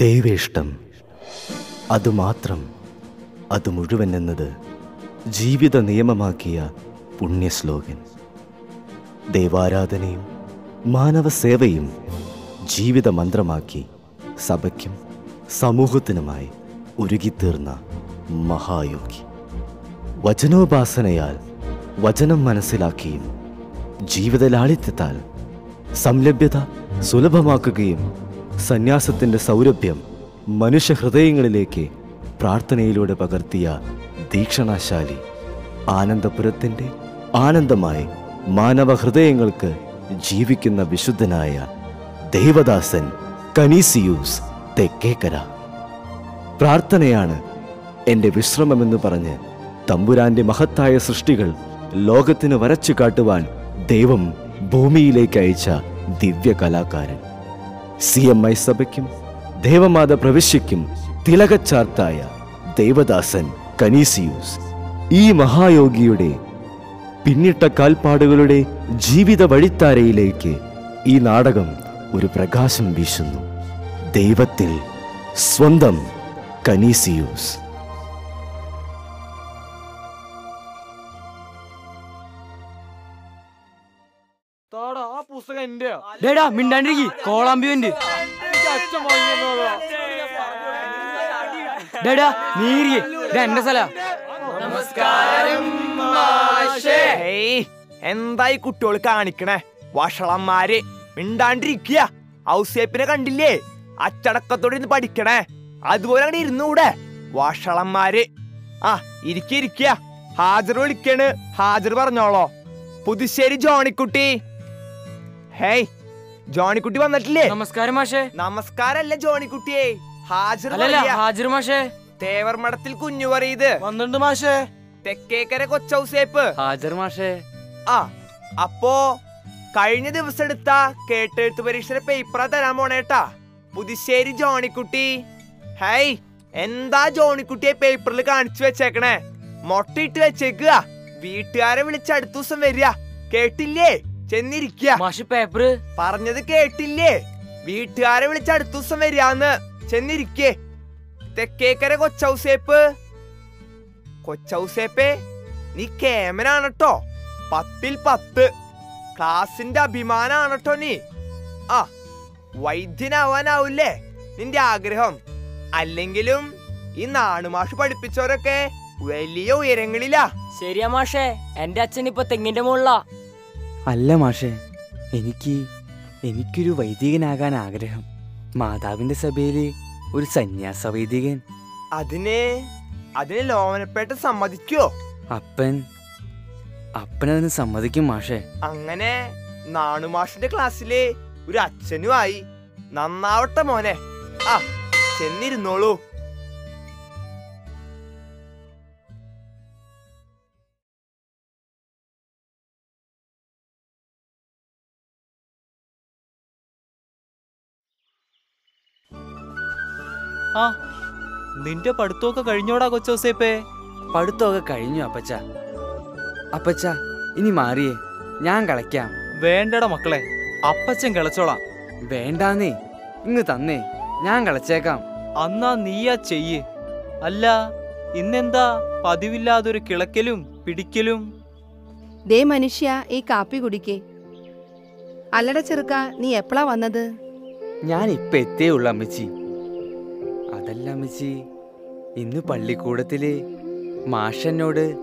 ദൈവേഷ്ടം. അതുമാത്രം അത് മുഴുവൻ എന്നത് ജീവിത നിയമമാക്കിയ പുണ്യശ്ലോകൻ. ദൈവാരാധനയും മാനവ സേവയും ജീവിത മന്ത്രമാക്കി സഭയ്ക്കും സമൂഹത്തിനുമായി ഒരുകിത്തീർന്ന മഹായോഗി. വചനോപാസനയാൽ വചനം മനസ്സിലാക്കിയും ജീവിത ലാളിത്യത്താൽ സംലഭ്യത സുലഭമാക്കുകയും സന്യാസത്തിന്റെ സൗരഭ്യം മനുഷ്യഹൃദയങ്ങളിലേക്ക് പ്രാർത്ഥനയിലൂടെ പകർത്തിയ ദീക്ഷണാശാലി. ആനന്ദപുരത്തിന്റെ ആനന്ദമായി മാനവഹൃദയങ്ങൾക്ക് ജീവിക്കുന്ന വിശുദ്ധനായ ദേവദാസൻ കനീസിയൂസ് തെക്കേക്കര. പ്രാർത്ഥനയാണ് എന്റെ വിശ്രമമെന്ന് പറഞ്ഞ് തമ്പുരാന്റെ മഹത്തായ സൃഷ്ടികൾ ലോകത്തിന് വരച്ചു കാട്ടുവാൻ ദൈവം ഭൂമിയിലേക്ക് അയച്ച ദിവ്യ കലാകാരൻ സി എം ഐ സഭയ്ക്കും ദേവമാത പ്രവിശ്യയ്ക്കും തിലകച്ചാർത്തായ ദേവദാസൻ കനീസിയൂസ്. ഈ മഹായോഗിയുടെ പിന്നിട്ട കാൽപ്പാടുകളുടെ ജീവിത വഴിത്താരയിലേക്ക് ഈ നാടകം ഒരു പ്രകാശം വീശുന്നു. ദൈവത്തിൽ സ്വന്തം കനീസിയൂസ്. താടാ ആ പുസ്തകം എന്റെയാ ഡേടാ മിണ്ടാണ്ടിരിക്കി കോളാമ്പിയുണ്ട് എനിക്ക് അച്ഛൻ വാങ്ങിയെന്നതാ ഡേടാ നീരിയെ എന്റെ സ്ഥല ഏയ്, എന്തായി കുട്ടികൾ കാണിക്കണേ വഷളന്മാര് മിണ്ടാണ്ടിരിക്കുക ഔസേപ്പിനെ കണ്ടില്ലേ അച്ചടക്കത്തോടെ ഇരുന്ന് പഠിക്കണേ അതുപോലെ അങ്ങനെ ഇരുന്നൂടെ വഷളന്മാര് ആ ഇരിക്ക ഇരിക്ക ഹാജർ വിളിക്കണ് ഹാജർ പറഞ്ഞോളോ പുതുശ്ശേരി ജോണിക്കുട്ടി ഹേയ് ജോണിക്കുട്ടി വന്നിട്ടില്ലേ? നമസ്കാരം മാഷേ. നമസ്കാരല്ല ജോണിക്കുട്ടിയെ. ഹാജർ ഹാജർ. മാഷേ. തേവർ മഠത്തിൽ കുഞ്ഞു പറയത്. വന്നിട്ടുണ്ട് മാഷേ. തെക്കേക്കര കൊച്ചൗസേപ്പ്. ഹാജർ മാഷേ. ആ അപ്പോ കഴിഞ്ഞ ദിവസം എടുത്ത കേട്ടെഴുത്ത് പരീക്ഷയുടെ പേപ്പറാ തരാൻ പോണേട്ടാ. പുതുശ്ശേരി ജോണിക്കുട്ടി. ഹൈ എന്താ ജോണിക്കുട്ടിയെ പേപ്പറിൽ കാണിച്ചു വെച്ചേക്കണേ? മൊട്ടയിട്ട് വെച്ചേക്കുക വീട്ടുകാരെ വിളിച്ച് അടുത്ത ദിവസം വരിക. കേട്ടില്ലേ? മാഷ് പേപ്പർ പറഞ്ഞത് കേട്ടില്ലേ? വീട്ടുകാരെ വിളിച്ച് അടുത്ത ദിവസം വരികന്ന് ചെന്നിരിക്കേ. തെക്കേക്കര കൊച്ചൗസേപ്പ്. കൊച്ചൗസേപ്പേ നീ കേമനാണട്ടോ. പത്തിൽ പത്ത്. ക്ലാസിന്റെ അഭിമാനാണട്ടോ നീ. ആ വൈദ്യനാവാനാവൂല്ലേ നിന്റെ ആഗ്രഹം. അല്ലെങ്കിലും ഈ നാണുമാഷ് പഠിപ്പിച്ചവരൊക്കെ വലിയ ഉയരങ്ങളിലാ. ശരിയാ മാഷേ എന്റെ അച്ഛൻ ഇപ്പൊ തെങ്ങിന്റെ മുകളിലാ. അല്ല മാഷേ എനിക്ക് എനിക്കൊരു വൈദികനാകാൻ ആഗ്രഹം. മാതാവിന്റെ സഭയിൽ ഒരു സന്യാസ വൈദികൻ. അതിനെ അതിനെ ലോമനപ്പേട്ട സമ്മതിക്കോ? അപ്പൻ അപ്പനതിന് സമ്മതിക്കും മാഷേ. അങ്ങനെ നാണുമാഷിന്റെ ക്ലാസ്സിലെ ഒരു അച്ഛനുമായി. നന്നാവട്ടെ മോനെ. ആ ചെന്നിരുന്നോളൂ. ആ നിന്റെ പഠിത്തമൊക്കെ കഴിഞ്ഞോടാ കൊച്ചോസേപ്പേ? പഠിത്തമൊക്കെ കഴിഞ്ഞു അപ്പച്ച. അപ്പച്ച ഇനി മാറിയേ. ഞാൻ കളയ്ക്കാം വേണ്ടട മക്കളെ അപ്പച്ചൻ കിളച്ചോളാം. വേണ്ടാന്നേ ഇങ്ങ് തന്നേ. ഞാൻ കളച്ചേക്കാം. അന്നാ നീയാ ചെയ്യ്. അല്ല ഇന്നെന്താ പതിവില്ലാതൊരു കിളക്കലും പിടിക്കലും? ദേ മനുഷ്യ ഈ കാപ്പി കുടിക്കേ. അല്ലട ചെറുക്ക നീ എപ്പോഴാ വന്നത്? ഞാൻ ഇപ്പൊ എത്തേ ഉള്ളു അമ്മച്ചി. അതല്ല അമ്മച്ചി. ഇന്ന് പള്ളിക്കൂടത്തിൽ മാഷെന്നോട്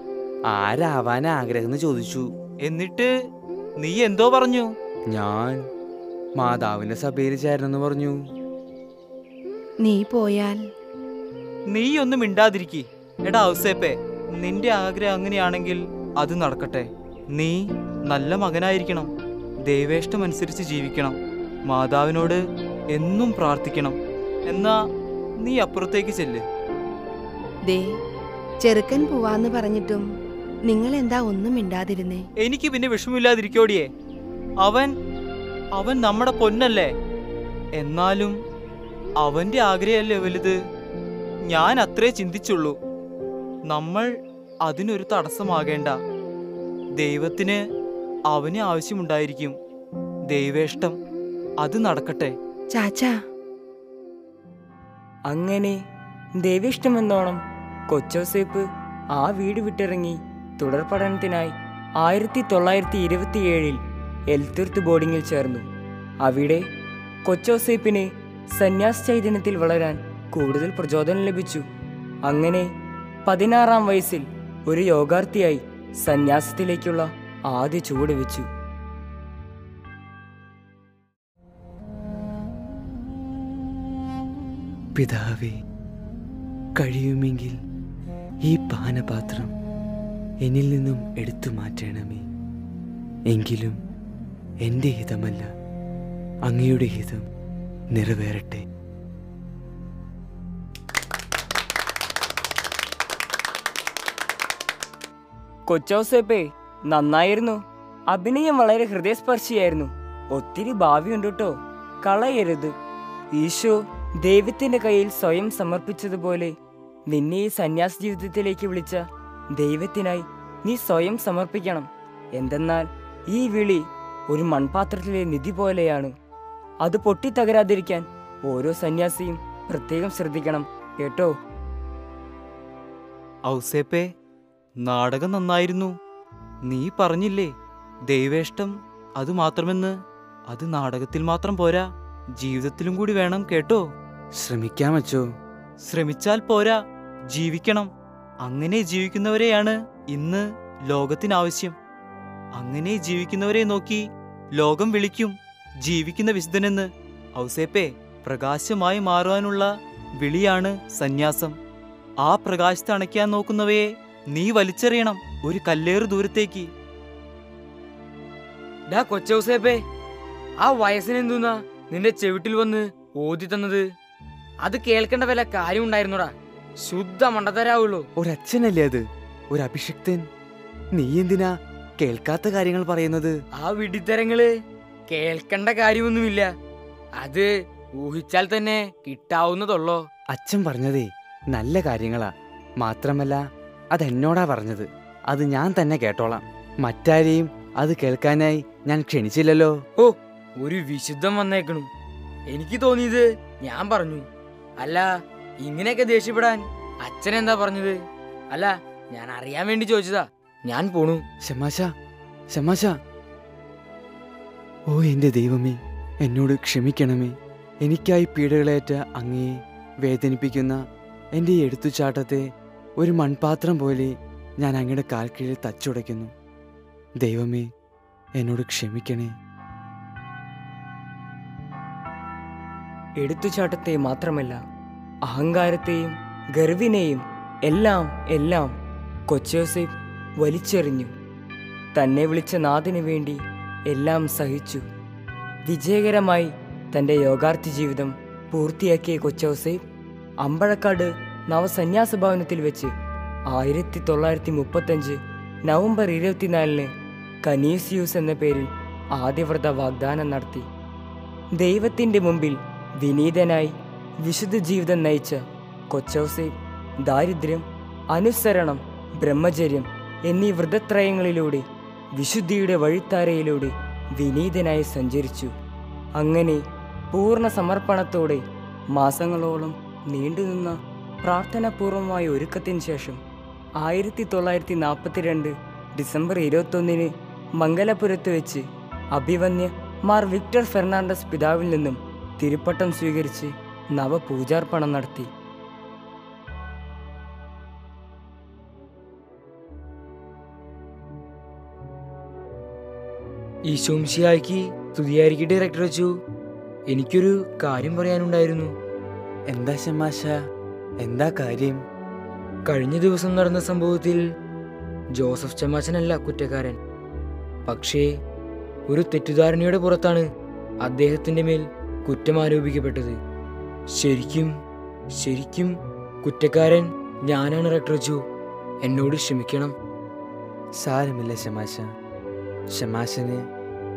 ആരാവാൻ ആഗ്രഹം എന്ന് ചോദിച്ചു. എന്നിട്ട് നീ എന്തോ പറഞ്ഞു? ഞാൻ മാതാവിന്റെ സഭയിൽ ചേരണമെന്ന് പറഞ്ഞു. നീ പോയാൽ നീ ഒന്നും മിണ്ടാതിരിക്കി. എടാ ഔസേപ്പേ നിന്റെ ആഗ്രഹം അങ്ങനെയാണെങ്കിൽ അത് നടക്കട്ടെ. നീ നല്ല മകനായിരിക്കണം. ദൈവേഷ്ടമനുസരിച്ച് ജീവിക്കണം. മാതാവിനോട് എന്നും പ്രാർത്ഥിക്കണം. എന്നാ നീ അപ്പുറത്തേക്ക് ചെല്ല്. ദേ ചെറുക്കൻ പോവാന്ന് പറഞ്ഞിട്ടും നിങ്ങൾ എന്താ ഒന്നും മിണ്ടാതിരുന്നേ? എനിക്ക് പിന്നെ വിഷമില്ലാതിരിക്കോടിയേ അവൻ അവൻ നമ്മുടെ പൊന്നല്ലേ. എന്നാലും അവന്റെ ആഗ്രഹമല്ലേ വലുത്. ഞാൻ അത്രേ ചിന്തിച്ചുള്ളൂ. നമ്മൾ അതിനൊരു തടസ്സമാകേണ്ട. ദൈവത്തിന് അവന് ആവശ്യമുണ്ടായിരിക്കും. ദൈവേഷ്ടം അത് നടക്കട്ടെ. ചാച്ചാ അങ്ങനെ ദൈവിഷ്ടമെന്നോണം കൊച്ചോസേപ്പ് ആ വീട് വിട്ടിറങ്ങി തുടർ പഠനത്തിനായി ആയിരത്തി തൊള്ളായിരത്തി ഇരുപത്തിയേഴിൽ എൽത്തുർത്ത് ബോർഡിങ്ങിൽ ചേർന്നു. അവിടെ കൊച്ചോസേപ്പിന് സന്യാസ ചൈതന്യത്തിൽ വളരാൻ കൂടുതൽ പ്രചോദനം ലഭിച്ചു. അങ്ങനെ പതിനാറാം വയസ്സിൽ ഒരു യോഗാർത്ഥിയായി സന്യാസത്തിലേക്കുള്ള ആദ്യ ചുവട് വെച്ചു. പിതാവേ കഴിയുമെങ്കിൽ ഈ പാനപാത്രം എന്നിൽ നിന്നും എടുത്തു മാറ്റണമേ. എങ്കിലും എന്റെ ഹിതമല്ല അങ്ങയുടെ ഹിതം നിറവേറട്ടെ. കൊച്ചോസേപ്പേ നന്നായിരുന്നു. അഭിനയം വളരെ ഹൃദയസ്പർശിയായിരുന്നു. ഒത്തിരി ഭാവിയുണ്ട് കേട്ടോ. കളയരുത്. ഈശോ ദൈവത്തിന്റെ കയ്യിൽ സ്വയം സമർപ്പിച്ചതുപോലെ നിന്നെ ഈ സന്യാസ ജീവിതത്തിലേക്ക് വിളിച്ച ദൈവത്തിനായി നീ സ്വയം സമർപ്പിക്കണം. എന്തെന്നാൽ ഈ വിളി ഒരു മൺപാത്രത്തിലെ നിധി പോലെയാണ്. അത് പൊട്ടിത്തകരാതിരിക്കാൻ ഓരോ സന്യാസിയും പ്രത്യേകം ശ്രദ്ധിക്കണം. കേട്ടോ? ഔസേപ്പേ നാടകം നന്നായിരുന്നു. നീ പറഞ്ഞില്ലേ ദൈവേഷ്ടം അത് മാത്രമെന്ന്. അത് നാടകത്തിൽ മാത്രം പോരാ. ജീവിതത്തിലും കൂടി വേണം കേട്ടോ. ശ്രമിക്കാം അച്ചോ ശ്രമിച്ചാൽ പോരാ. ജീവിക്കണം. അങ്ങനെ ജീവിക്കുന്നവരെയാണ് ഇന്ന് ലോകത്തിനാവശ്യം. അങ്ങനെ ജീവിക്കുന്നവരെ നോക്കി ലോകം വിളിക്കും. ജീവിക്കുന്ന വിശുദ്ധനെന്ന്. ഔസേപ്പേ പ്രകാശമായി മാറുവാനുള്ള വിളിയാണ് സന്യാസം. ആ പ്രകാശത്തെ അണയ്ക്കാൻ നോക്കുന്നവയെ നീ വലിച്ചെറിയണം ഒരു കല്ലേറ് ദൂരത്തേക്ക്. ഡാ കൊച്ചൗസേപ്പേ ആ വയസ്സിനെന്തുന്നാ? നിന്റെ ചെവിട്ടിൽ വന്ന് ഓതി തന്നത്. അത് കേൾക്കേണ്ട വല്ല കാര്യം ഉണ്ടായിരുന്നുടാ. ശുദ്ധ മണ്ടതരാവുള്ളൂ ഒരച്ഛനല്ലേ അത്? ഒരു അഭിഷിക്തൻ നീ എന്തിനാ കേൾക്കാത്ത കാര്യങ്ങൾ പറയുന്നത്? ആ വിഡിത്തരങ്ങൾ കേൾക്കേണ്ട കാര്യമൊന്നുമില്ല. അത് ഊഹിച്ചാൽ തന്നെ കിട്ടാവുന്നതുള്ളോ. അച്ഛൻ പറഞ്ഞതേ നല്ല കാര്യങ്ങളാ. മാത്രമല്ല അതെന്നോടാ പറഞ്ഞത്? അത് ഞാൻ തന്നെ കേട്ടോളാം. മറ്റാരെയും അത് കേൾക്കാനായി ഞാൻ ക്ഷണിച്ചില്ലല്ലോ. ഓ ഒരു വിശുദ്ധം വന്നേക്കണു. എനിക്ക് തോന്നിയത് ഞാൻ പറഞ്ഞു. അല്ല ഇങ്ങനെയൊക്കെ ദേഷ്യപ്പെടാൻ അച്ഛൻ എന്താ പറഞ്ഞത്? അല്ല ഞാൻ അറിയാൻ വേണ്ടി ചോദിച്ചതാ. ഞാൻ പോണു. ശമാശ ശമാശ. ഓ എന്റെ ദൈവമേ എന്നോട് ക്ഷമിക്കണമേ. എനിക്കായി പീഡകളേറ്റ അങ്ങയെ വേദനിപ്പിക്കുന്ന എന്റെ എടുത്തുചാട്ടത്തെ ഒരു മൺപാത്രം പോലെ ഞാൻ അങ്ങയുടെ കാൽക്കീഴിൽ തച്ചുടയ്ക്കുന്നു. ദൈവമേ എന്നോട് ക്ഷമിക്കണേ. എടുത്തുചാട്ടത്തെ മാത്രമല്ല അഹങ്കാരത്തെയും ഗർവിനെയും എല്ലാം എല്ലാം കൊച്ചോസേഫ് വലിച്ചെറിഞ്ഞു. തന്നെ വിളിച്ച നാഥിനു വേണ്ടി എല്ലാം സഹിച്ചു. വിജയകരമായി തന്റെ യോഗാർത്ഥി ജീവിതം പൂർത്തിയാക്കിയ കൊച്ചോസേഫ് അമ്പഴക്കാട് നവസന്യാസ ഭവനത്തിൽ വെച്ച് ആയിരത്തി തൊള്ളായിരത്തി മുപ്പത്തഞ്ച് നവംബർ ഇരുപത്തിനാലിന് കനീസിയൂസ് എന്ന പേരിൽ ആദ്യവ്രത വാഗ്ദാനം നടത്തി. ദൈവത്തിന്റെ മുമ്പിൽ വിനീതനായി വിശുദ്ധ ജീവിതം നയിച്ച കൊച്ചൗസെ ദാരിദ്ര്യം അനുസരണം ബ്രഹ്മചര്യം എന്നീ വ്രതത്രയങ്ങളിലൂടെ വിശുദ്ധിയുടെ വഴിത്താരയിലൂടെ വിനീതനായി സഞ്ചരിച്ചു. അങ്ങനെ പൂർണ സമർപ്പണത്തോടെ മാസങ്ങളോളം നീണ്ടുനിന്ന പ്രാർത്ഥനാപൂർവമായ ഒരുക്കത്തിന് ശേഷം ആയിരത്തി തൊള്ളായിരത്തി നാൽപ്പത്തിരണ്ട് ഡിസംബർ ഇരുപത്തൊന്നിന് മംഗലപുരത്ത് വെച്ച് അഭിവന്യ മാർ വിക്ടർ ഫെർണാണ്ടസ് പിതാവിൽ നിന്നും തിരുപ്പട്ടം സ്വീകരിച്ച് നവപൂജാർപ്പണം നടത്തി. ഈശോംശിയാക്കി തുതിയായിരിക്കും ഡയറക്ടർ വെച്ചു. എനിക്കൊരു കാര്യം പറയാനുണ്ടായിരുന്നു. എന്താ ശമാശ? എന്താ കാര്യം? കഴിഞ്ഞ ദിവസം നടന്ന സംഭവത്തിൽ ജോസഫ് ചമാച്ചനല്ല കുറ്റക്കാരൻ. പക്ഷേ ഒരു തെറ്റിദ്ധാരണയുടെ പുറത്താണ് അദ്ദേഹത്തിന്റെ മേൽ കുറ്റം ആരോപിക്കപ്പെട്ടത്. ശരിക്കും ശരിക്കും കുറ്റക്കാരൻ ഞാനാണ് റെക്ടർജു എന്നോട് ക്ഷമിക്കണം. സാരമില്ല ശമാശ ശമാശന്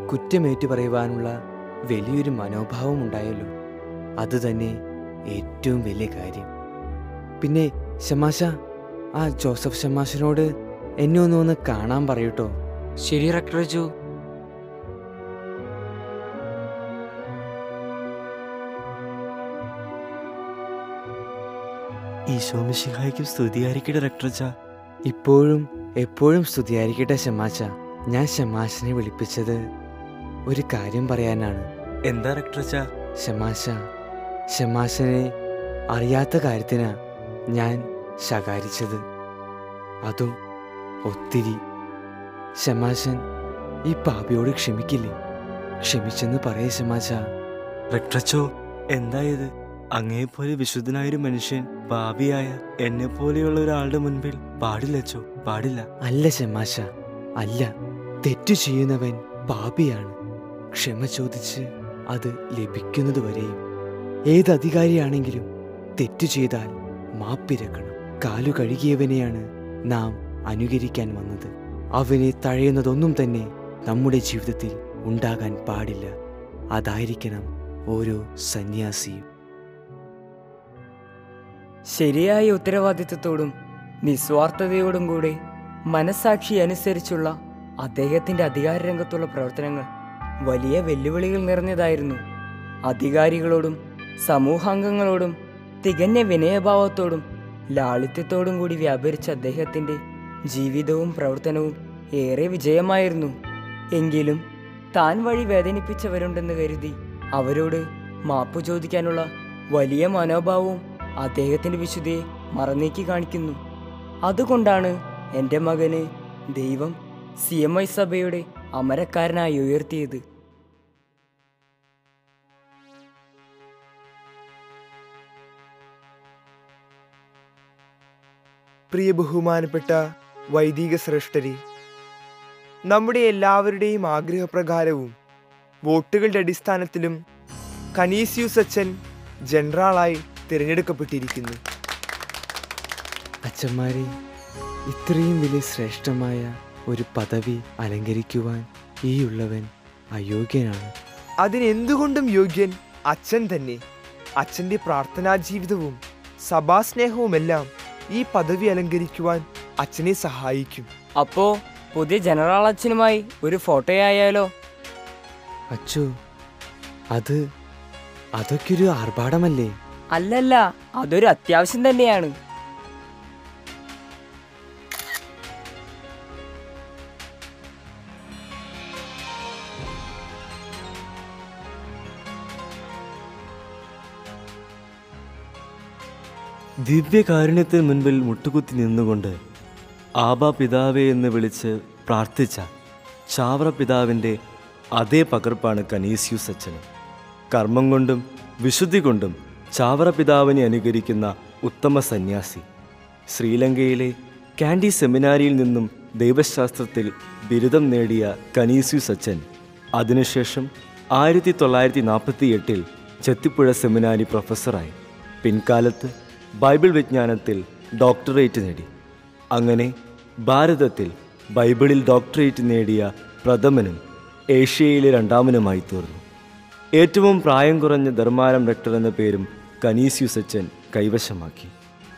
കുറ്റമേറ്റു പറയുവാനുള്ള വലിയൊരു മനോഭാവം ഉണ്ടായല്ലോ. അതുതന്നെ ഏറ്റവും വലിയ കാര്യം. പിന്നെ ശമാശ ആ ജോസഫ് ശമാശനോട് എന്നെ ഒന്ന് ഒന്ന് കാണാൻ പറയൂട്ടോ ശരി റക്ടർജു ഈശോമിഷിഹായ്ക്കും സ്തുതിയായിരിക്കട്ടെ ഡോക്ടർച്ച ഇപ്പോഴും എപ്പോഴും സ്തുതിയായിരിക്കട്ടെ ഷമാച്ച ഞാൻ ഷമാശനെ വിളിപ്പിച്ചത് ഒരു കാര്യം പറയാനാണ്. എന്താ ഡോക്ടർച്ച ഷമാശ ഷമാശനെ അറിയാത്ത കാര്യത്തിനാ ഞാൻ ശകാരിച്ചത്. അതും ഒത്തിരി. ഷമാശൻ ഈ പാപിയോട് ക്ഷമിക്കില്ലേ? ക്ഷമിച്ചെന്ന് പറയേ ഷമാച്ച ഡോക്ടർച്ചോ എന്തായത് അങ്ങേപോലെ വിശുദ്ധനായൊരു മനുഷ്യൻ പാപിയായ എന്നെ പോലെയുള്ള ഒരാളുടെ മുൻപിൽ പാടില്ലച്ചോ പാടില്ല. അല്ല ശമാശ. അല്ല. തെറ്റു ചെയ്യുന്നവൻ പാപിയാണ്. ക്ഷമ ചോദിച്ച് അത് ലഭിക്കുന്നതുവരെയും ഏത് അധികാരിയാണെങ്കിലും തെറ്റു ചെയ്താൽ മാപ്പിരക്കണം കാലു കഴുകിയവനെയാണ് നാം അനുകരിക്കാൻ വന്നത്. അവനെ തഴയുന്നതൊന്നും തന്നെ നമ്മുടെ ജീവിതത്തിൽ ഉണ്ടാകാൻ പാടില്ല. അതായിരിക്കണം ഓരോ സന്യാസിയും. ശരിയായ ഉത്തരവാദിത്വത്തോടും നിസ്വാർത്ഥതയോടും കൂടെ മനസാക്ഷി അനുസരിച്ചുള്ള അദ്ദേഹത്തിന്റെ അധികാര രംഗത്തുള്ള പ്രവർത്തനങ്ങൾ വലിയ വെല്ലുവിളികൾ നിറഞ്ഞതായിരുന്നു. അധികാരികളോടും സമൂഹാംഗങ്ങളോടും തികഞ്ഞ വിനയഭാവത്തോടും ലാളിത്യത്തോടും കൂടി വ്യാപരിച്ച അദ്ദേഹത്തിന്റെ ജീവിതവും പ്രവർത്തനവും ഏറെ വിജയമായിരുന്നു. എങ്കിലും താൻ വഴി വേദനിപ്പിച്ചവരുണ്ടെന്ന് കരുതി അവരോട് മാപ്പു ചോദിക്കാനുള്ള വലിയ മനോഭാവവും അദ്ദേഹത്തിന്റെ വിശുദ്ധിയെ മറന്നേക്കി കാണിക്കുന്നു. അതുകൊണ്ടാണ് എന്റെ മകന് ദൈവം സി എം ഐ സഭയുടെ അമരക്കാരനായി ഉയർത്തിയത്. പ്രിയ ബഹുമാനപ്പെട്ട വൈദിക ശ്രേഷ്ഠരെ നമ്മുടെ എല്ലാവരുടെയും ആഗ്രഹപ്രകാരവും വോട്ടുകളുടെ അടിസ്ഥാനത്തിലും കനീസിയൂസ് അച്ഛൻ ജനറാളായി തിരഞ്ഞെടുക്കപ്പെട്ടിരിക്കുന്നു. അച്ഛന്മാരെ ഇത്രയും വലിയ ശ്രേഷ്ഠമായ ഒരു പദവി അലങ്കരിക്കുവാൻ ഈ ഉള്ളവൻ അയോഗ്യനാണ്. അതിനെന്തുകൊണ്ടും യോഗ്യൻ അച്ഛൻ തന്നെ. അച്ഛന്റെ പ്രാർത്ഥനാ ജീവിതവും സഭാസ്നേഹവുമെല്ലാം ഈ പദവി അലങ്കരിക്കുവാൻ അച്ഛനെ സഹായിക്കും. അപ്പോ പുതിയ ജനറൽ അച്ഛനുമായി ഒരു ഫോട്ടോ ആയാലോ അച്ചു അത് അതൊക്കെ ഒരു ആർഭാടമല്ലേ? അല്ലല്ല അതൊരു അത്യാവശ്യം തന്നെയാണ്. ദിവ്യകാരുണ്യത്തിന് മുൻപിൽ മുട്ടുകുത്തി നിന്നുകൊണ്ട് ആബാ പിതാവേ എന്ന് വിളിച്ച് പ്രാർത്ഥിച്ച ചാവറ പിതാവിന്റെ അതേ പകർപ്പാണ് കനീസ്യൂസ് അച്ഛന്. കർമ്മം കൊണ്ടും വിശുദ്ധി കൊണ്ടും ചാവറ പിതാവിനെ അനുകരിക്കുന്ന ഉത്തമ സന്യാസി. ശ്രീലങ്കയിലെ കാൻഡി സെമിനാരിയിൽ നിന്നും ദൈവശാസ്ത്രത്തിൽ ബിരുദം നേടിയ കനീസു സച്ചൻ അതിനുശേഷം ആയിരത്തി തൊള്ളായിരത്തി നാൽപ്പത്തി എട്ടിൽ ചെത്തിപ്പുഴ സെമിനാരി പ്രൊഫസറായി. പിൻകാലത്ത് ബൈബിൾ വിജ്ഞാനത്തിൽ ഡോക്ടറേറ്റ് നേടി. അങ്ങനെ ഭാരതത്തിൽ ബൈബിളിൽ ഡോക്ടറേറ്റ് നേടിയ പ്രഥമനും ഏഷ്യയിലെ രണ്ടാമനുമായി തീർന്നു ഏറ്റവും പ്രായം കുറഞ്ഞ ധർമാരം ഡക്ടർ എന്ന പേരും കനീസ്യൂസ് അച്ഛൻ കൈവശമാക്കി.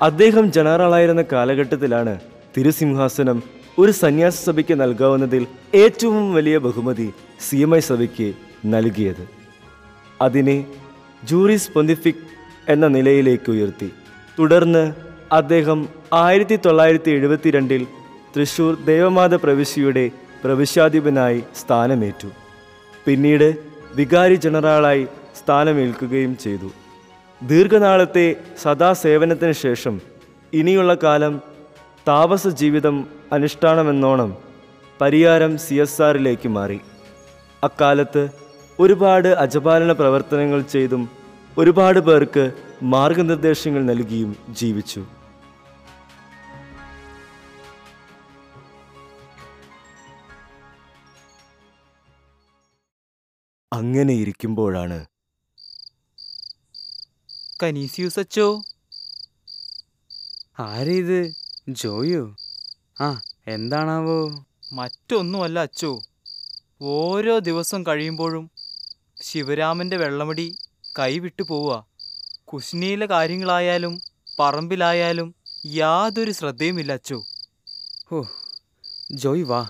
അദ്ദേഹം ജനറലായിരുന്ന കാലഘട്ടത്തിലാണ് തിരുസിംഹാസനം ഒരു സന്യാസ സഭയ്ക്ക് നൽകാവുന്നതിൽ ഏറ്റവും വലിയ ബഹുമതി സി എം ഐ സഭയ്ക്ക് നൽകിയത്. അതിനെ ജൂറിസ് പൊന്തിഫിക് എന്ന നിലയിലേക്ക് ഉയർത്തി. തുടർന്ന് അദ്ദേഹം ആയിരത്തി തൊള്ളായിരത്തി എഴുപത്തിരണ്ടിൽ തൃശൂർ ദേവമാത പ്രവിശ്യയുടെ പ്രവിശ്യാധിപനായി സ്ഥാനമേറ്റു. പിന്നീട് വികാരി ജനറലായി സ്ഥാനമേൽക്കുകയും ചെയ്തു. ദീർഘനാളത്തെ സദാസേവനത്തിന് ശേഷം ഇനിയുള്ള കാലം താപസ ജീവിതം അനുഷ്ഠാനമെന്നോണം പരിയാരം സി എസ് ആറിലേക്ക് മാറി. അക്കാലത്ത് ഒരുപാട് അജപാലന പ്രവർത്തനങ്ങൾ ചെയ്തും ഒരുപാട് പേർക്ക് മാർഗനിർദ്ദേശങ്ങൾ നൽകിയും ജീവിച്ചു. അങ്ങനെ ഇരിക്കുമ്പോഴാണ് കനീസിയൂസ് അച്ചോ ആരേത്? ജോയോ? ആ എന്താണാവോ? മറ്റൊന്നുമല്ല അച്ചോ. ഓരോ ദിവസം കഴിയുമ്പോഴും ശിവരാമന്റെ വെള്ളമടി കൈവിട്ടു പോവുക. കുശ്നിയിലെ കാര്യങ്ങളായാലും പറമ്പിലായാലും യാതൊരു ശ്രദ്ധയുമില്ല അച്ചോ. ഓ ജോയ് വാ.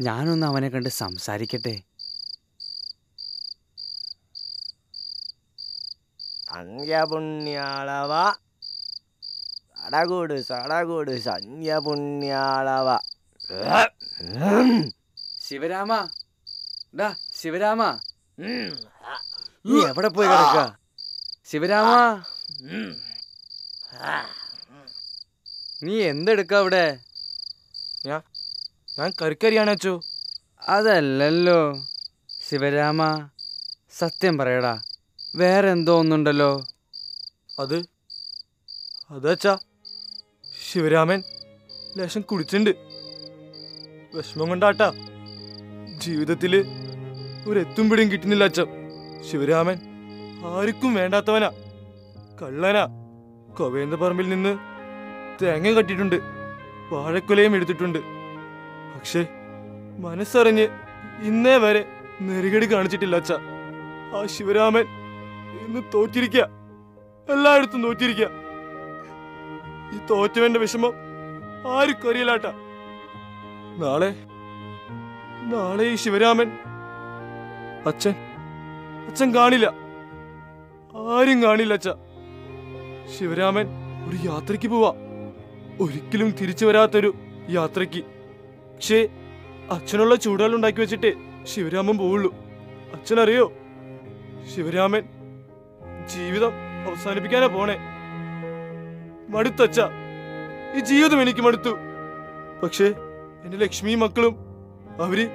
ഞാനൊന്ന് അവനെ കണ്ട് സംസാരിക്കട്ടെ. അന്ത്യപുണ്യാളവ സടകൂട് സടകൂട് സന്ധ്യപുണ്യാളവ ശിവരാമ ഡാ ശിവരാമ. നീ എവിടെ പോയി കിടക്ക? ശിവരാമ. നീ എന്തെടുക്ക അവിടെ? ഞാൻ കറിക്കറിയാണ് അച്ചു. അതല്ലല്ലോ. ശിവരാമ സത്യം പറയടാ. വേറെ എന്തോ ഒന്നുണ്ടല്ലോ അത്? അതച്ചാ ശിവരാമൻ ലേശം കുടിച്ചിണ്ട്. വിഷമം കൊണ്ടാട്ടാ. ജീവിതത്തിൽ ഒരെത്തും പിടിയും കിട്ടുന്നില്ല അച്ഛൻ ശിവരാമൻ ആർക്കും വേണ്ടാത്തവനാ. കള്ളനാ. കൊവേന്ദ്ര പറമ്പിൽ നിന്ന് തേങ്ങ കട്ടിട്ടുണ്ട് വാഴക്കുലയും എടുത്തിട്ടുണ്ട്. പക്ഷേ മനസ്സറിഞ്ഞ് ഇന്നേ വരെ നെറുകടി കാണിച്ചിട്ടില്ല അച്ഛ. ആ ശിവരാമൻ ഇന്ന് തോറ്റിരിക്കുക എല്ലായിടത്തും തോറ്റിരിക്കുക ഈ തോറ്റവന്റെ വിഷമം ആർക്കും അറിയില്ലാട്ട. നാളെ നാളെ ഈ ശിവരാമൻ അച്ഛൻ അച്ഛൻ കാണില്ല. ആരും കാണില്ല അച്ഛ. ശിവരാമൻ ഒരു യാത്രയ്ക്ക് പോവാ. ഒരിക്കലും തിരിച്ചു വരാത്തൊരു യാത്രയ്ക്ക്. പക്ഷേ അച്ഛനുള്ള ചൂടുകൾ ഉണ്ടാക്കി വെച്ചിട്ടേ ശിവരാമൻ പോവുള്ളൂ. അച്ഛനറിയോ? ശിവരാമൻ ജീവിതം അവസാനിപ്പിക്കാനാ പോണേ. മടുത്തച്ച ഈ ജീവിതം എനിക്ക് മടുത്തു. പക്ഷേ എന്റെ ലക്ഷ്മി മക്കളും അവർ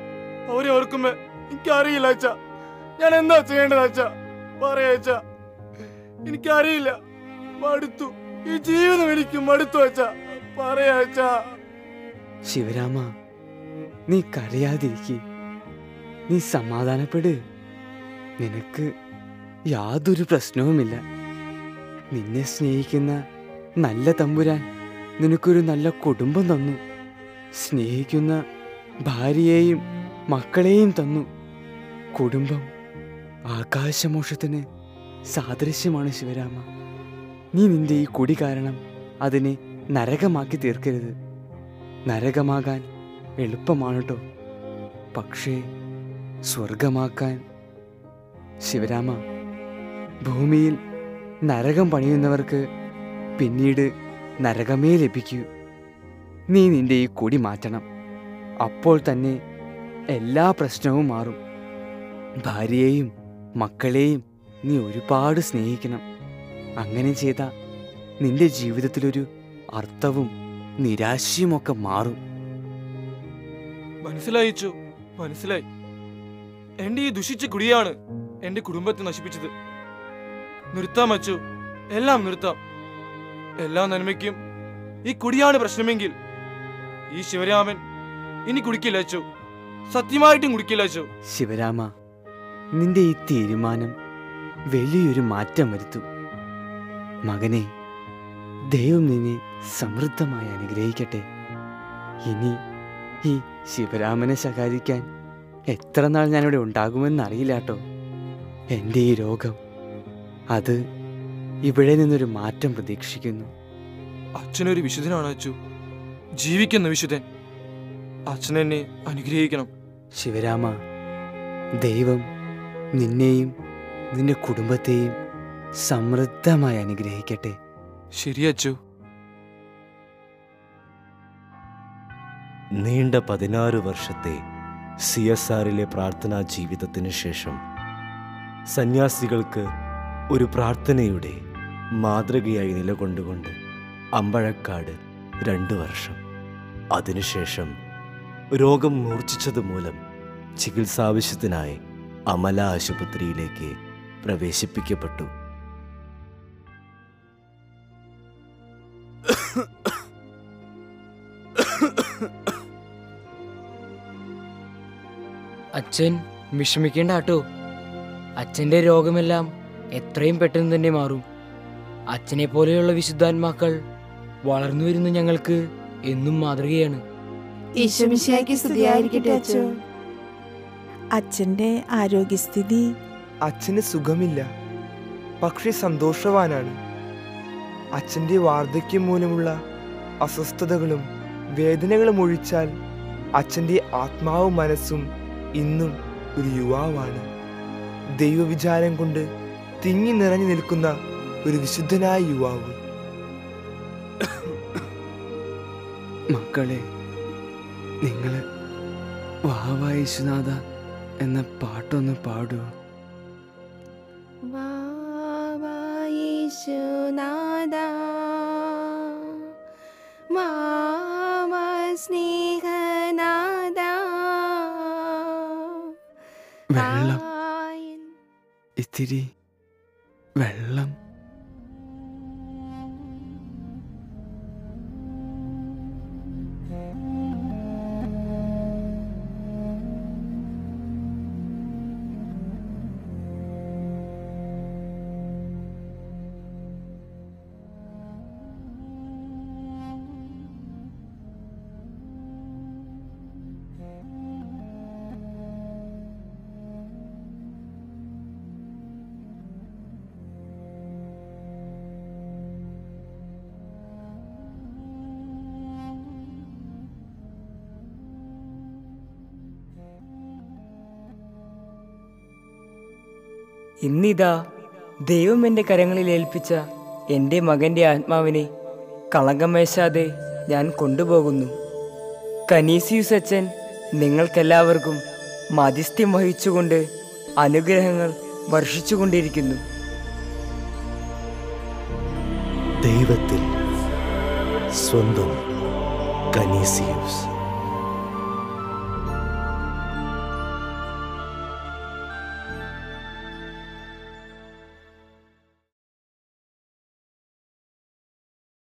അവരെ ഓർക്കുമ്പോ എനിക്കറിയില്ല അച്ഛ. ഞാൻ എന്താ ചെയ്യേണ്ടത് അച്ഛ? പറയാ അച്ഛ. എനിക്കറിയില്ല. മടുത്തു. ഈ ജീവിതം എനിക്ക് മടുത്തു അച്ഛ. പറയാ അച്ഛ. ശിവരാമ നീ കരയാതിരിക്കെ. നീ സമാധാനപ്പെട്. നിനക്ക് യാതൊരു പ്രശ്നവുമില്ല. നിന്നെ സ്നേഹിക്കുന്ന നല്ല തമ്പുരാൻ നിനക്കൊരു നല്ല കുടുംബം തന്നു. സ്നേഹിക്കുന്ന ഭാര്യയെയും മക്കളെയും തന്നു. കുടുംബം ആകാശമോഷത്തിന് സാദൃശ്യമാണ് ശിവരാമ. നീ നിന്റെ ഈ കുടി കാരണം അതിനെ നരകമാക്കി തീർക്കരുത്. നരകമാകാൻ എളുപ്പമാണ് കേട്ടോ പക്ഷേ സ്വർഗമാക്കാൻ ശിവരാമ ഭൂമിയിൽ നരകം പണിയുന്നവർക്ക് പിന്നീട് നരകമേ ലഭിക്കൂ. നീ നിന്റെ ഈ കൊടി മാറ്റണം. അപ്പോൾ തന്നെ എല്ലാ പ്രശ്നവും മാറും. ഭാര്യയെയും മക്കളെയും നീ ഒരുപാട് സ്നേഹിക്കണം. അങ്ങനെ ചെയ്ത നിന്റെ ജീവിതത്തിലൊരു അർത്ഥവും നിരാശയുമൊക്കെ മാറും. മനസ്സിലായിച്ചു മനസ്സിലായി. എന്റെ ഈ ദുഷിച്ച കുടിയാണ് എന്റെ കുടുംബത്തെ നശിപ്പിച്ചത്. നിർത്താം അച്ചു. എല്ലാം നിർത്താം. എല്ലാ നന്മയ്ക്കും ഈ കുടിയാണ് പ്രശ്നമെങ്കിൽ ഈ ശിവരാമൻ ഇനി കുടിക്കില്ല അച്ചു. സത്യമായിട്ടും കുടിക്കില്ല അച്ചു. ശിവരാമ നിന്റെ ഈ തീരുമാനം വലിയൊരു മാറ്റം വരുത്തും. മകനെ ദൈവം നിന്നെ സമൃദ്ധമായി അനുഗ്രഹിക്കട്ടെ. ഇനി ഈ ശിവരാമനെ ശകാരിക്കാൻ എത്ര നാൾ ഞാനിവിടെ ഉണ്ടാകുമെന്ന് അറിയില്ല കേട്ടോ. എന്റെ ഈ രോഗം അത് ഇവിടെ നിന്നൊരു മാറ്റം പ്രതീക്ഷിക്കുന്നു. അച്ഛനൊരു വിശുദ്ധനാണ് അച്ചു. ജീവിക്കുന്ന വിശുദ്ധൻ. അച്ഛൻ എന്നെ അനുഗ്രഹിക്കണം. ശിവരാമ ദൈവം നിന്നെയും നിന്റെ കുടുംബത്തെയും സമൃദ്ധമായി അനുഗ്രഹിക്കട്ടെ. ശരി അച്ചു. നീണ്ട പതിനാറ് വർഷത്തെ സി എസ് ആറിലെ പ്രാർത്ഥനാ ജീവിതത്തിന് ശേഷം സന്യാസികൾക്ക് ഒരു പ്രാർത്ഥനയുടെ മാതൃകയായി നിലകൊണ്ടുകൊണ്ട് അമ്പഴക്കാട് രണ്ട് വർഷം. അതിനുശേഷം രോഗം മൂർച്ഛിച്ചത് മൂലം ചികിത്സാവശ്യത്തിനായി അമല ആശുപത്രിയിലേക്ക് പ്രവേശിപ്പിക്കപ്പെട്ടു. അച്ഛൻ വിഷമിക്കേണ്ട കേട്ടോ അച്ഛന്റെ രോഗമെല്ലാം എത്രയും പെട്ടെന്ന് തന്നെ മാറും. അച്ഛനെ പോലെയുള്ള വിശുദ്ധാത്മാക്കൾ വളർന്നു വരുന്ന ഞങ്ങൾക്ക് എന്നും മാതൃകയാണ്. അച്ഛന്റെ ആരോഗ്യസ്ഥിതി. അച്ഛന് സുഖമില്ല പക്ഷെ സന്തോഷവാനാണ്. അച്ഛന്റെ വാർദ്ധക്യം മൂലമുള്ള അസ്വസ്ഥതകളും വേദനകളും ഒഴിച്ചാൽ അച്ഛന്റെ ആത്മാവും മനസ്സും ഇന്നും ഒരു യുവാവാണ്. ദൈവവിചാരം കൊണ്ട് തിങ്ങി നിറഞ്ഞു നിൽക്കുന്ന ഒരു വിശുദ്ധനായ യുവാവ്. മക്കളെ നിങ്ങൾ വാവായിശുനാഥ എന്ന പാട്ടൊന്ന് പാടൂ. വാവായിശുനാഥ യേശുനാഥാ, സ്നേഹനാഥ വെള്ളം വായൻ ഇത്തിരി വെള്ളം ഇന്നിതാ ദൈവം എന്റെ കരങ്ങളിൽ ഏൽപ്പിച്ച എന്റെ മകന്റെ ആത്മാവിനെ കളങ്കമേശാതെ ഞാൻ കൊണ്ടുപോകുന്നു. കനീസിയുസ് അച്ഛൻ നിങ്ങൾക്കെല്ലാവർക്കും മധ്യസ്ഥ്യം വഹിച്ചുകൊണ്ട് അനുഗ്രഹങ്ങൾ വർഷിച്ചുകൊണ്ടിരിക്കുന്നു. ദൈവത്തിൽ സ്വന്തം കനീസിയൂസ്.